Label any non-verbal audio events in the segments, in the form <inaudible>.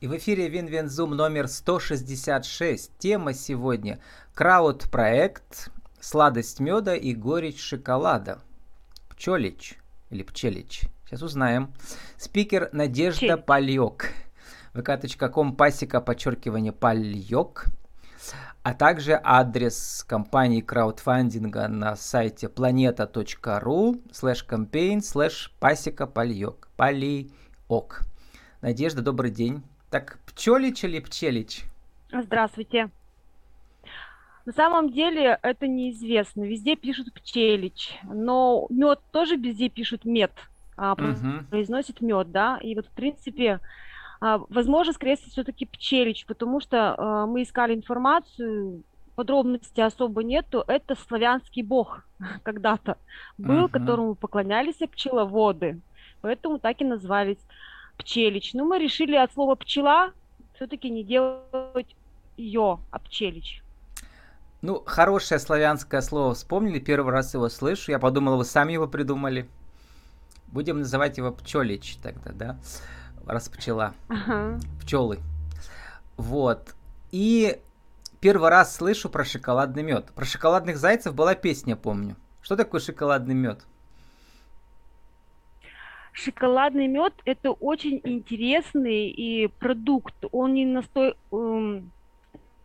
И в эфире Win-Win Zoom номер 166. Тема сегодня – крауд-проект «Сладость меда и горечь шоколада». Пчелич или Пчелич. Сейчас узнаем. Спикер Надежда Пальёк. vk.com пасека подчеркивание Пальёк. А также адрес компании краудфандинга на сайте planeta.ru слэш campaign слэш пасека Пальёк. Палиок. Надежда, добрый день. Так, Пчелич или Пчелич? Здравствуйте. На самом деле это неизвестно. Везде пишут Пчелич, но мед тоже везде пишут мед, а угу. произносит мед, да. И вот в принципе, а, возможно, скорее всего, все-таки Пчелич, потому что а, мы искали информацию, подробностей особо нету. Это славянский бог <laughs> когда-то был, угу. которому поклонялись пчеловоды, поэтому так и назвались Пчелич. Но мы решили от слова пчела все-таки не делать ее, а пчелич. Ну, хорошее славянское слово вспомнили, первый раз его слышу. Я подумал, вы сами его придумали. Будем называть его пчелич тогда, да? Раз пчела. Ага. Пчелы. Вот. И первый раз слышу про шоколадный мед. Про шоколадных зайцев была песня, помню. Что такое шоколадный мед? Шоколадный мед это очень интересный и продукт. Он не настой, эм,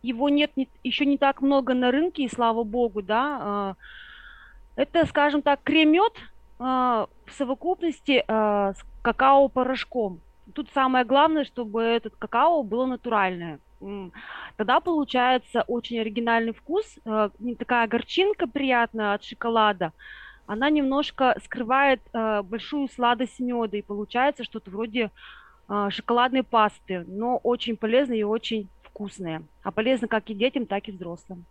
его нет не, еще не так много на рынке, и слава богу, да. Э, это, скажем так, крем-мед э, в совокупности э, с какао-порошком. Тут самое главное, чтобы этот какао было натуральное. Тогда получается очень оригинальный вкус, э, такая горчинка приятная от шоколада, она немножко скрывает э, большую сладость меда, и получается что-то вроде э, шоколадной пасты, но очень полезная и очень вкусная. А полезно как и детям, так и взрослым.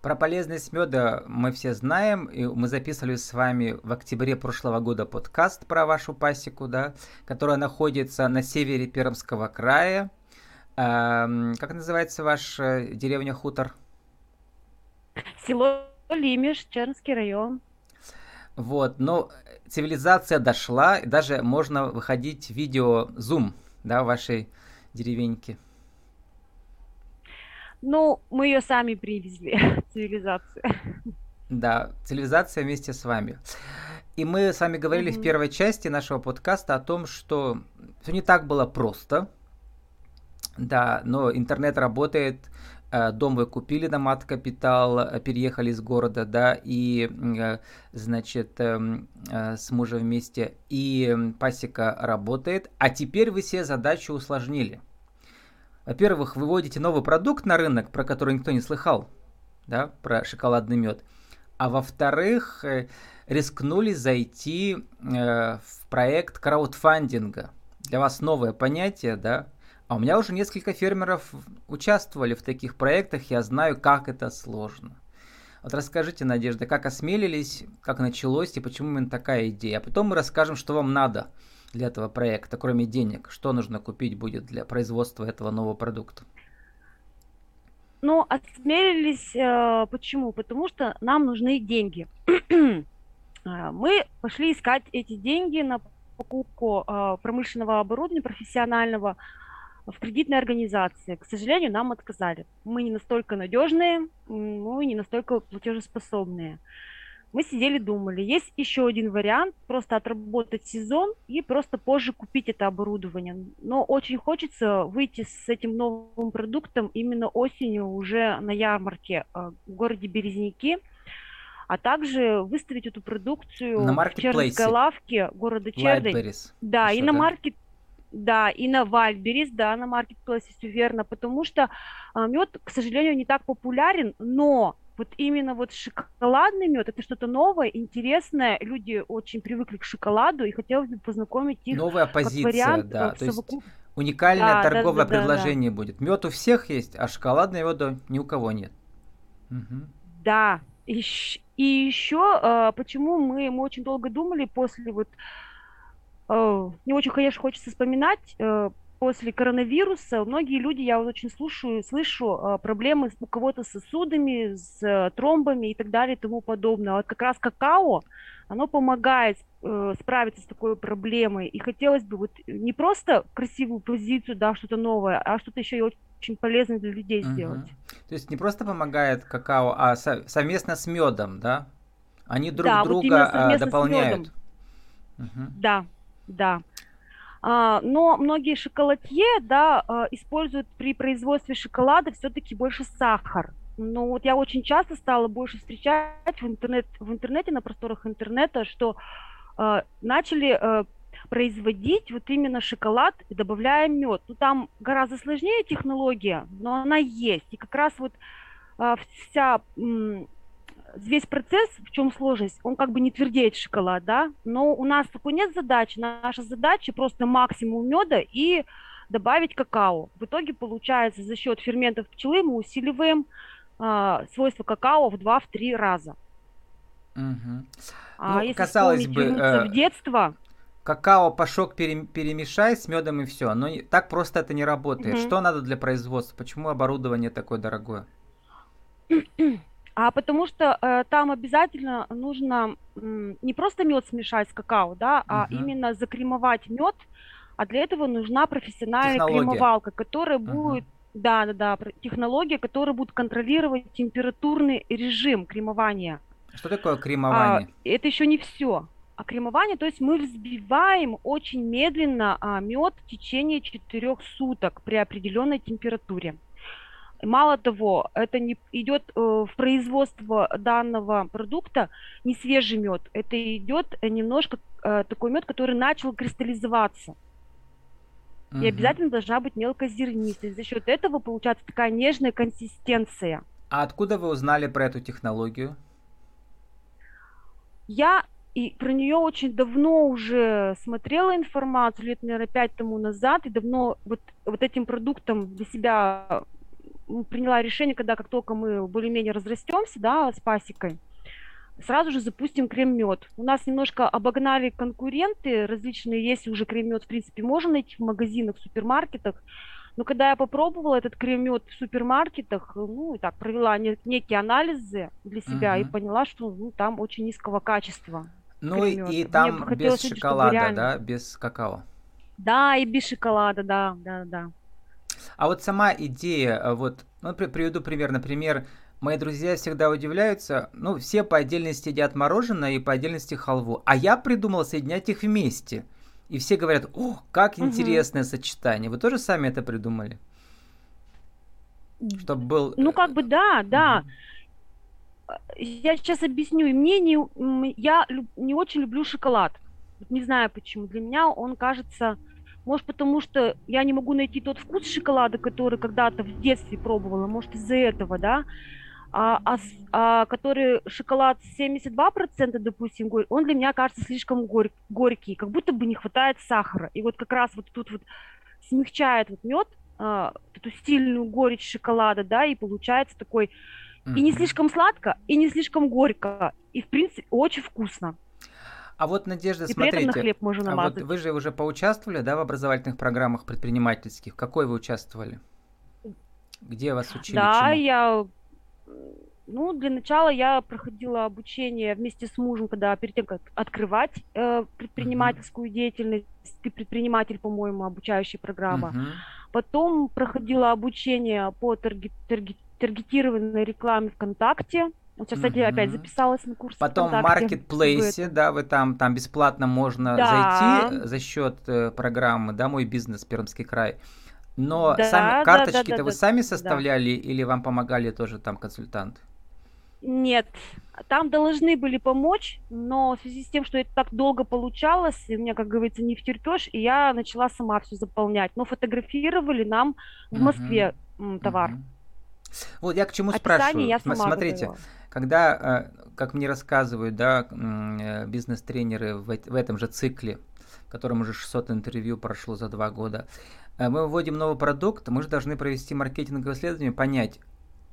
Про полезность меда мы все знаем, и мы записывали с вами в октябре прошлого года подкаст про вашу пасеку, да, которая находится на севере Пермского края. Эм, как называется ваша деревня Хутор? Село Лимиш, Чернский район. Вот, но цивилизация дошла, и даже можно выходить видео Zoom, да, в вашей деревеньке. Ну, мы ее сами привезли, <laughs> цивилизация. Да, цивилизация вместе с вами. И мы с вами говорили mm-hmm. в первой части нашего подкаста о том, что все не так было просто. Да, но интернет работает, дом вы купили на мат-капитал, э, переехали из города, да, и, э, значит, эм, с мужем вместе, и пасека работает, а теперь вы себе задачу усложнили. Во-первых, выводите новый продукт на рынок, про который никто не слыхал, да, про шоколадный мед. А во-вторых, рискнули зайти в проект краудфандинга. Для вас новое понятие, да, а у меня уже несколько фермеров участвовали в таких проектах, я знаю, как это сложно. Вот расскажите, Надежда, как осмелились, как началось и почему именно такая идея. А потом мы расскажем, что вам надо для этого проекта, кроме денег, что нужно купить будет для производства этого нового продукта. Ну, осмелились э, почему? Потому что нам нужны деньги. <clears throat> Э, мы пошли искать эти деньги на покупку э, промышленного оборудования профессионального в кредитной организации. К сожалению, нам отказали. Мы не настолько надежные, мы не настолько платежеспособные. Мы сидели, думали, есть еще один вариант, просто отработать сезон и просто позже купить это оборудование. Но очень хочется выйти с этим новым продуктом именно осенью уже на ярмарке э, в городе Березники, а также выставить эту продукцию на в Чернской лавке города Чердень. Да, и на маркет да, и на Вальберис, да, на маркетплейсе, все верно, потому что а, мед, к сожалению, не так популярен, но вот именно вот шоколадный мед это что-то новое, интересное. Люди очень привыкли к шоколаду и хотелось бы познакомить их. Новая позиция, как вариант, да. То есть уникальное да, торговое да, да, предложение да, будет. Мед у всех есть, а шоколадный меда ни у кого нет. Угу. Да. И, и еще а, почему мы, мы очень долго думали после вот Э, не очень, конечно, хочется вспоминать. Э, после коронавируса многие люди, я вот очень слушаю, слышу а, проблемы у кого-то с сосудами, с э, тромбами и так далее и тому подобное. Вот как раз какао, оно помогает э, справиться с такой проблемой. И хотелось бы вот не просто красивую позицию, да, что-то новое, а что-то еще и очень полезное для людей угу. сделать. То есть не просто помогает какао, а со- совместно с медом, да? Они друг да, друга вот дополняют. Угу. Да, да. А, но многие шоколадье, да, а, используют при производстве шоколада все-таки больше сахар. Но вот я очень часто стала больше встречать в, интернет, в интернете, на просторах интернета, что э, начали производить вот именно шоколад, добавляя мед. Ну, там гораздо сложнее технология, но она есть. И как раз вот вся весь процесс, в чем сложность, он как бы не твердеет шоколад, да, но у нас такой нет задачи, наша задача просто максимум меда и добавить какао. В итоге получается за счет ферментов пчелы мы усиливаем а, свойства какао в 2-3 раза. Угу. А ну, если казалось бы, э, в детство... Какао, пашок перемешай с медом и все. Но так просто это не работает. Угу. Что надо для производства? Почему оборудование такое дорогое? <clears throat> А потому что э, там обязательно нужно э, не просто мед смешать с какао, да, угу. а именно закремовать мед. А для этого нужна профессиональная Технология. кремовалка, которая угу. будет, да, да, да, технология, которая будет контролировать температурный режим кремования. Что такое кремование? А, это еще не все. А кремование, то есть мы взбиваем очень медленно а, мед в течение 4 суток при определенной температуре. Мало того, это не идет э, в производство данного продукта не свежий мед, это идет немножко э, такой мед, который начал кристаллизоваться. Угу. И обязательно должна быть мелкозернистость. За счет этого получается такая нежная консистенция. А откуда вы узнали про эту технологию? Я и про нее очень давно уже смотрела информацию, лет, наверное, пять тому назад, и давно вот, вот этим продуктом для себя приняла решение, когда как только мы более-менее разрастемся, да, с пасекой, сразу же запустим крем-мед. У нас немножко обогнали конкуренты различные, если уже крем-мед, в принципе, можно найти в магазинах, в супермаркетах, но когда я попробовала этот крем-мед в супермаркетах, ну, и так, провела не, некие анализы для себя uh-huh. и поняла, что ну, там очень низкого качества. Ну и, и там без шоколада, реально... да, без какао. Да, и без шоколада, да, да, да. А вот сама идея, э, вот, ну, приведу пример, например, мои друзья всегда удивляются, ну, все по отдельности едят мороженое и по отдельности халву, а я придумал соединять их вместе. И все говорят, о, как интересное угу. сочетание. Вы тоже сами это придумали? Чтобы был... Ну, как бы да, да. Угу. Я сейчас объясню. Мне не, я не очень люблю шоколад. Не знаю почему. Для меня он кажется может, потому что я не могу найти тот вкус шоколада, который когда-то в детстве пробовала. Может, из-за этого, да? А, а, а который шоколад 72%, допустим, он для меня кажется слишком горь, горький, как будто бы не хватает сахара. И вот как раз вот тут вот смягчает вот мед, а, эту сильную горечь шоколада, да, и получается такой и не слишком сладко, и не слишком горько, и в принципе очень вкусно. А вот, Надежда, и смотрите, на хлеб можно намазать. А вот вы же уже поучаствовали, да, в образовательных программах предпринимательских. В какой вы участвовали? Где вас учили? Да, чему? я... Ну, для начала я проходила обучение вместе с мужем, когда перед тем, как открывать э, предпринимательскую uh-huh. деятельность, ты предприниматель, по-моему, обучающая программа. Uh-huh. Потом проходила обучение по таргет, таргет, таргетированной рекламе ВКонтакте. Вот сейчас, кстати, mm-hmm. опять записалась на курс. Потом в маркетплейсе, да, вы там, там бесплатно можно да. зайти за счет э, программы, да, мой бизнес Пермский край. Но да, сами карточки-то да, да, вы да, сами составляли да. или вам помогали тоже там консультанты? Нет, там должны были помочь, но в связи с тем, что это так долго получалось, у меня, как говорится, не втерпешь, и я начала сама все заполнять. Но фотографировали нам в Москве uh-huh. товар. Uh-huh. Вот я к чему Описание спрашиваю. Я сама Смотрите, говорила. Когда, э, как мне рассказывают, да, э, бизнес-тренеры в, в этом же цикле, в котором уже 600 интервью прошло за два года, э, мы вводим новый продукт, мы же должны провести маркетинговое исследование, понять,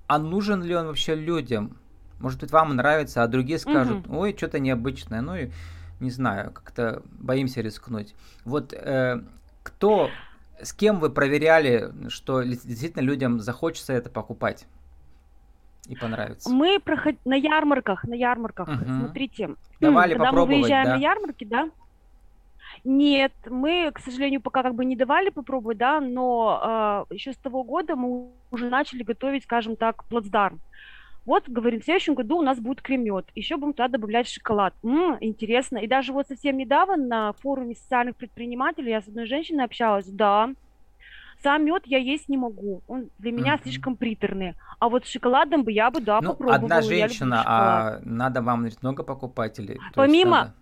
а нужен ли он вообще людям? Может быть, вам нравится, а другие скажут, угу. ой, что-то необычное, ну и не знаю, как-то боимся рискнуть. Вот э, кто с кем вы проверяли, что действительно людям захочется это покупать? И понравится? Мы проход... на ярмарках, на ярмарках, угу. смотрите. Давали когда попробовать, мы выезжаем да? на ярмарки, да? Нет, мы, к сожалению, пока как бы не давали попробовать, да, но э, а, еще с того года мы уже начали готовить, скажем так, плацдарм. Вот, говорим, в следующем году у нас будет кремет, еще будем туда добавлять шоколад. М-м, интересно. И даже вот совсем недавно на форуме социальных предпринимателей я с одной женщиной общалась, да, сам мед я есть не могу, он для меня mm-hmm. слишком приторный. А вот с шоколадом бы я бы, да, ну, попробовала. одна женщина, а надо вам говорит, много покупателей. Помимо...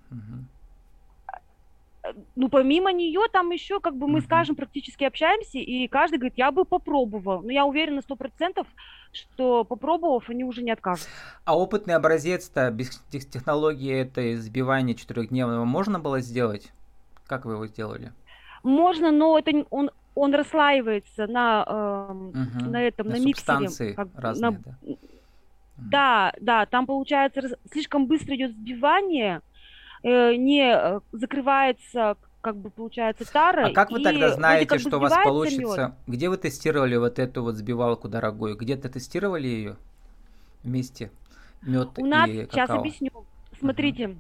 Ну, помимо нее, там еще, как бы, мы, mm-hmm. скажем, практически общаемся, и каждый говорит, я бы попробовал. Но я уверена сто процентов, что попробовав, они уже не откажут. А опытный образец-то без технологии этой сбивания четырехдневного можно было сделать? Как вы его сделали? Можно, но это он он расслаивается на, э, угу. на этом, на, на миксере. Как, разные, на, да. да, да, там получается слишком быстро идет сбивание, э, не э, закрывается как бы получается тара. А как вы тогда знаете, что у вас получится? Мед. Где вы тестировали вот эту вот сбивалку дорогую? Где-то тестировали ее вместе? Мед у нас, и какао? сейчас объясню. Смотрите,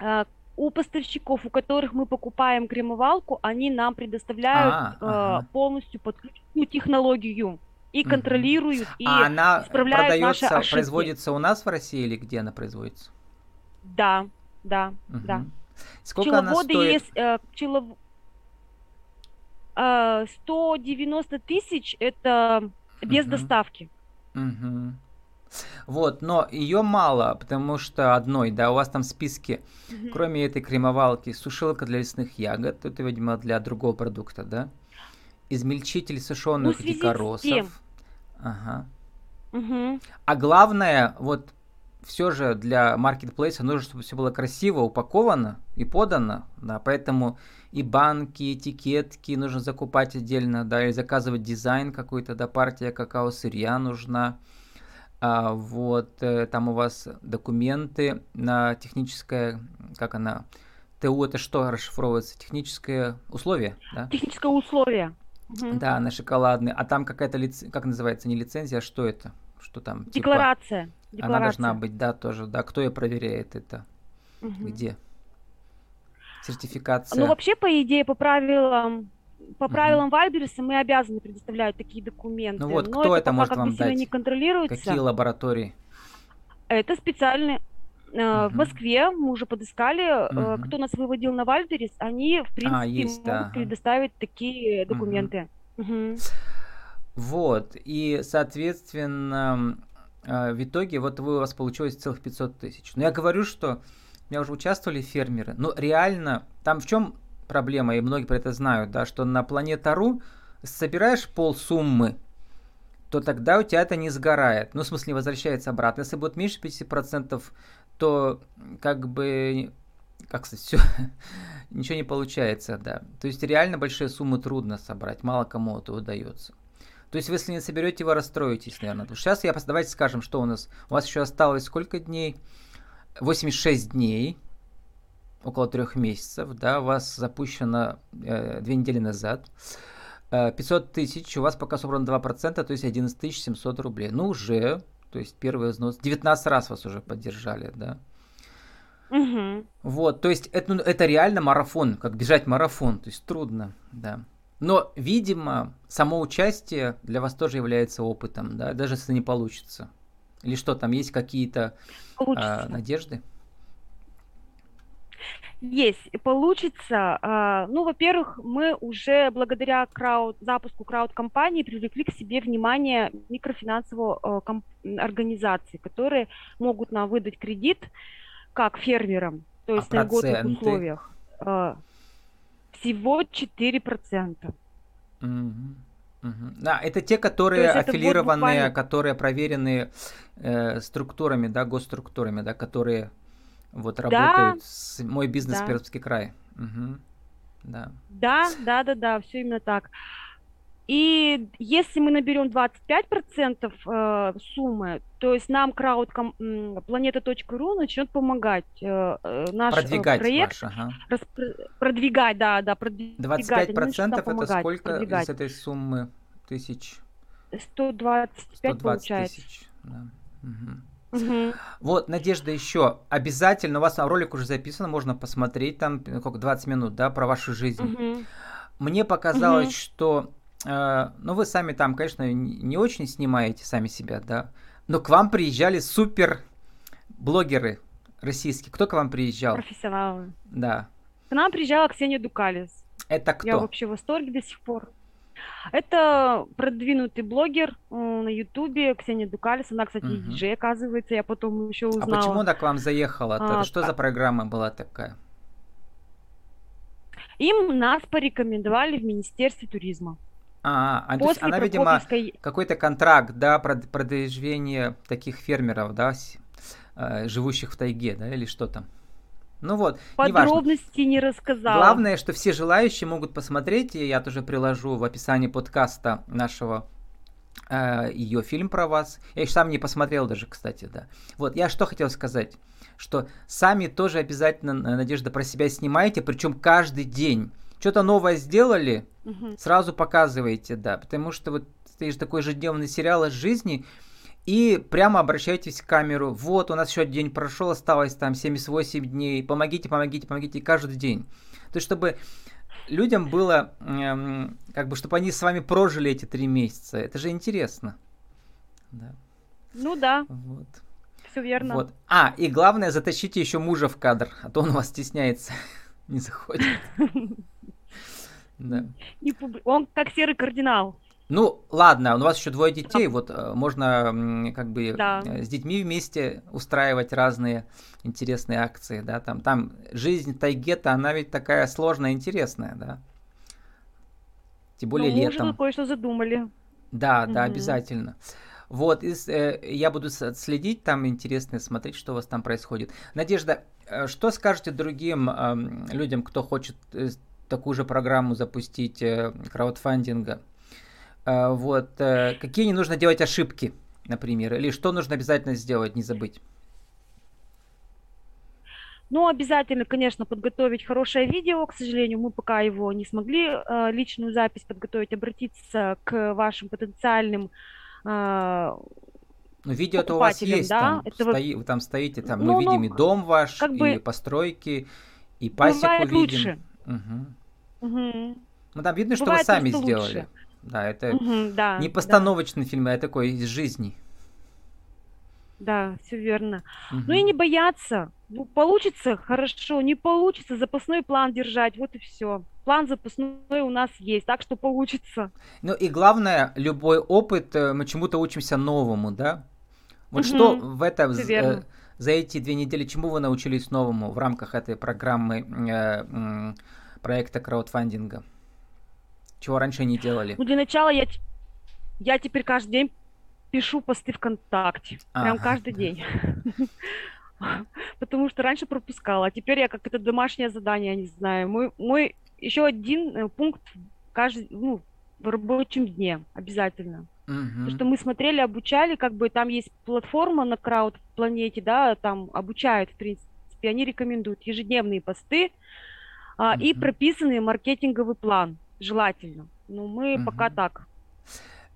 uh у поставщиков, у которых мы покупаем кремовалку, они нам предоставляют а, э, ага. полностью подключенную технологию и контролируют угу. и а она исправляют продается, наши ошибки. производится у нас в России или где она производится? Да, да, угу. да. Сколько Пчеловоды она стоит? есть э, пчелов... э, 190 тысяч это без угу. доставки. Угу. Вот, но ее мало, потому что одной, да, у вас там списки, угу. кроме этой кремовалки, сушилка для лесных ягод, это, видимо, для другого продукта, да? Измельчитель сушеных ну, дикоросов. Ага. Угу. А главное, вот все же для маркетплейса нужно, чтобы все было красиво упаковано и подано, да, поэтому и банки, этикетки нужно закупать отдельно, да, или заказывать дизайн какой-то, да, партия какао-сырья нужна, а, вот, э, там у вас документы на техническое, как она, ТУ это что расшифровывается? Техническое условие, да? Техническое условие. Да, на шоколадный. А там какая-то, лиц... как называется, не лицензия, а что это? Что там? Декларация. Типа... Декларация. Она должна быть, да, тоже. Да, кто ее проверяет это? Угу. Где? Сертификация. Ну, вообще, по идее, по правилам по правилам угу. Мы обязаны предоставлять такие документы. Ну вот, Но кто это, это может вам дать? не контролируется. Какие лаборатории? Это специальные. Uh-huh. В Москве мы уже подыскали, uh-huh. кто нас выводил на Вальберис, они, в принципе, а, есть, могут да. предоставить такие документы. Uh-huh. Uh-huh. Вот, и, соответственно, э, в итоге вот вы, у вас получилось целых 500 тысяч. Но я говорю, что у меня уже участвовали фермеры, но реально, там в чем проблема, и многие про это знают, да, что на планета.ру собираешь пол суммы, то тогда у тебя это не сгорает. Ну, в смысле, возвращается обратно. Если будет меньше 50%, то как бы, как сказать, <laughs> все, ничего не получается, да. То есть реально большие суммы трудно собрать, мало кому это удается. То есть, если не соберете, вы расстроитесь, наверное. Сейчас я, давайте скажем, что у нас. У вас еще осталось сколько дней? 86 дней около трех месяцев, да, у вас запущено э, две недели назад. 500 э, тысяч, у вас пока собрано 2%, то есть 11 700 рублей. Ну, уже, то есть первый взнос, 19 раз вас уже поддержали, да. Угу. Вот, то есть это, ну, это реально марафон, как бежать марафон, то есть трудно, да. Но, видимо, само участие для вас тоже является опытом, да, даже если не получится. Или что, там есть какие-то э, надежды? Есть, получится. А, ну, во-первых, мы уже благодаря крауд, запуску крауд-компании привлекли к себе внимание микрофинансовой э, организации, которые могут нам выдать кредит как фермерам, то есть а на льготных условиях. А, всего 4%. Угу. Угу. Да, это те, которые аффилированные, буквально... которые проверены э, структурами, да, госструктурами, да, которые вот работают да, с мой бизнес да. Пермский край. Угу. Да. Да, да, да, да, все именно так. И если мы наберем 25% э, суммы, то есть нам крауд планета.ру начнет помогать э, э наш продвигать проект, ваш, ага. распро- продвигать, да, да, продвигать. 25% это сколько продвигать. из этой суммы тысяч? 125 120 получается. тысяч, да. Угу. Угу. Вот, Надежда, еще обязательно, у вас ролик уже записан, можно посмотреть, там сколько, 20 минут, да, про вашу жизнь. Угу. Мне показалось, угу. что Э, ну, вы сами там, конечно, не очень снимаете сами себя, да, но к вам приезжали супер блогеры российские. Кто к вам приезжал? Профессионалы. Да. К нам приезжала Ксения Дукалис. Это кто? Я вообще в восторге до сих пор. Это продвинутый блогер э, на Ютубе, Ксения Дукалис. Она, кстати, угу. диджей, оказывается, я потом еще узнала. А почему она к вам заехала? А, что за программа была такая? Им нас порекомендовали в Министерстве туризма. А, а то есть она, видимо, какой-то контракт, да, продвижение таких фермеров, да, э, живущих в тайге, да, или что там. Ну вот, Подробности неважно. не рассказала. Главное, что все желающие могут посмотреть, и я тоже приложу в описании подкаста нашего э, ее фильм про вас. Я еще сам не посмотрел даже, кстати, да. Вот, я что хотел сказать, что сами тоже обязательно, Надежда, про себя снимайте, причем каждый день что-то новое сделали, угу. сразу показываете, да, потому что вот это же такой ежедневный сериал из жизни, и прямо обращайтесь в камеру. Вот, у нас еще день прошел, осталось там 78 дней. Помогите, помогите, помогите каждый день. То есть, чтобы людям было, эм, как бы, чтобы они с вами прожили эти три месяца. Это же интересно. Да. Ну да. Вот. Все верно. Вот. А, и главное, затащите еще мужа в кадр, а то он у вас стесняется, <laughs> не заходит. <laughs> Да. Он как серый кардинал. Ну, ладно, у вас еще двое детей, вот э, можно как бы да. Э, с детьми вместе устраивать разные интересные акции, да, там, там жизнь тайгета, она ведь такая сложная, интересная, да. Тем более ну, летом. Мы кое-что задумали. Да, да, угу. обязательно. Вот, и, э, я буду следить там, интересно смотреть, что у вас там происходит. Надежда, э, что скажете другим э, людям, кто хочет такую же программу запустить э, краудфандинга. Э, вот. Э, какие не нужно делать ошибки, например, или что нужно обязательно сделать, не забыть? Ну, обязательно, конечно, подготовить хорошее видео. К сожалению, мы пока его не смогли э, личную запись подготовить, обратиться к вашим потенциальным э, ну, видео-то у вас есть, да? там, Этого... стои, вы там стоите, там ну, мы видим ну, и дом ваш, как и бы... постройки, и пасеку Бывает видим. Лучше. Угу. Угу. Ну там видно, Бывает что вы сами сделали. Лучше. Да, это угу, да, не постановочный да. фильм, а такой из жизни. Да, все верно. Угу. Ну и не бояться. Ну, получится, хорошо, не получится, запасной план держать, вот и все. План запасной у нас есть, так что получится. Ну и главное, любой опыт, э, мы чему-то учимся новому, да? Вот угу, что в этом э, за эти две недели, чему вы научились новому в рамках этой программы э, проекта краудфандинга? Чего раньше не делали? Ну, для начала я, я теперь каждый день пишу посты ВКонтакте. А, прям каждый день. <laughs> Потому что раньше пропускала, а теперь я как это домашнее задание, не знаю. Мой, мой еще один э, пункт каждый, ну, в рабочем дне обязательно. Угу. что мы смотрели, обучали, как бы там есть платформа на крауд планете, да, там обучают, в принципе, они рекомендуют ежедневные посты, а, и прописанный маркетинговый план, желательно. Ну, мы угу. пока так.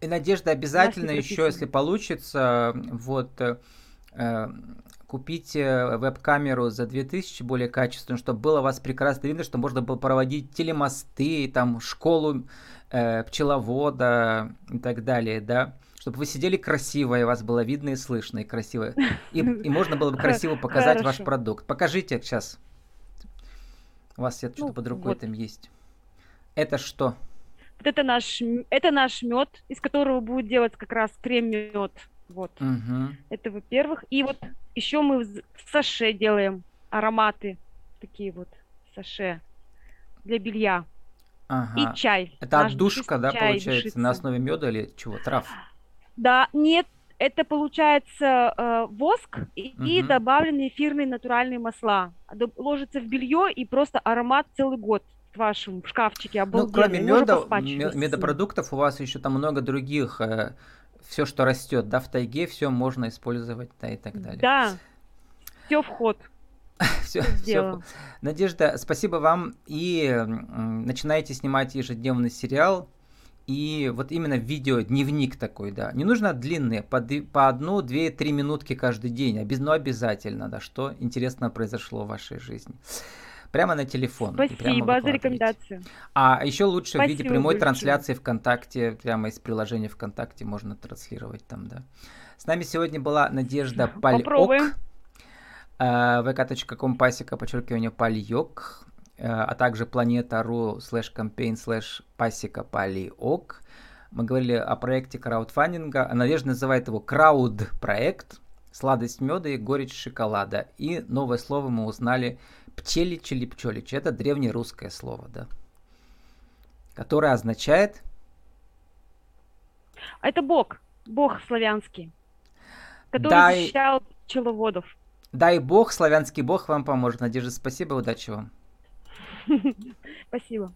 И Надежда обязательно еще, если получится, вот э, купите э, веб-камеру за 2000 более качественную, чтобы было вас прекрасно видно, чтобы можно было проводить телемосты, там школу э, пчеловода и так далее, да, чтобы вы сидели красиво, и вас было видно и слышно, и красиво, и, и можно было бы красиво <laughs> показать ваш продукт. Покажите сейчас. У вас что-то ну, под рукой вот. там есть. Это что? Вот это наш, это наш мед, из которого будет делать как раз крем-мед. Вот. Угу. Это во-первых. И вот еще мы в саше делаем ароматы. Такие вот саше для белья. Ага. И чай. Это отдушка, да, получается, душится. на основе меда или чего? Трав? Да, нет, это получается э, воск и, угу. и добавленные эфирные натуральные масла. Ложится в белье и просто аромат целый год вашем шкафчике обалденный. Ну, кроме меда, медопродуктов, у вас еще там много других, э, все, что растет, да, в тайге, все можно использовать, да, и так далее. Да, все вход. все, все. Надежда, спасибо вам. И начинаете снимать ежедневный сериал. И вот именно видео, дневник такой, да. Не нужно длинные, по, по одну, две, три минутки каждый день, но обязательно, да, что интересно произошло в вашей жизни. Прямо на телефон. Спасибо за рекомендацию. А еще лучше Спасибо в виде прямой большое. трансляции ВКонтакте, прямо из приложения ВКонтакте можно транслировать там, да. С нами сегодня была Надежда Пальок. Попробуем. Э, vk.com пасека, подчеркивание, пальёк, э, а также планета.ру слэш campaign слэш пасека палиок. Мы говорили о проекте краудфандинга. Надежда называет его крауд-проект. Сладость меда и горечь шоколада. И новое слово мы узнали пчелич или пчелич. Это древнерусское слово, да? Которое означает... Это бог. Бог славянский. Который Дай... защищал пчеловодов. Дай бог, славянский бог вам поможет. Надежда, спасибо, удачи вам. <laughs> Спасибо.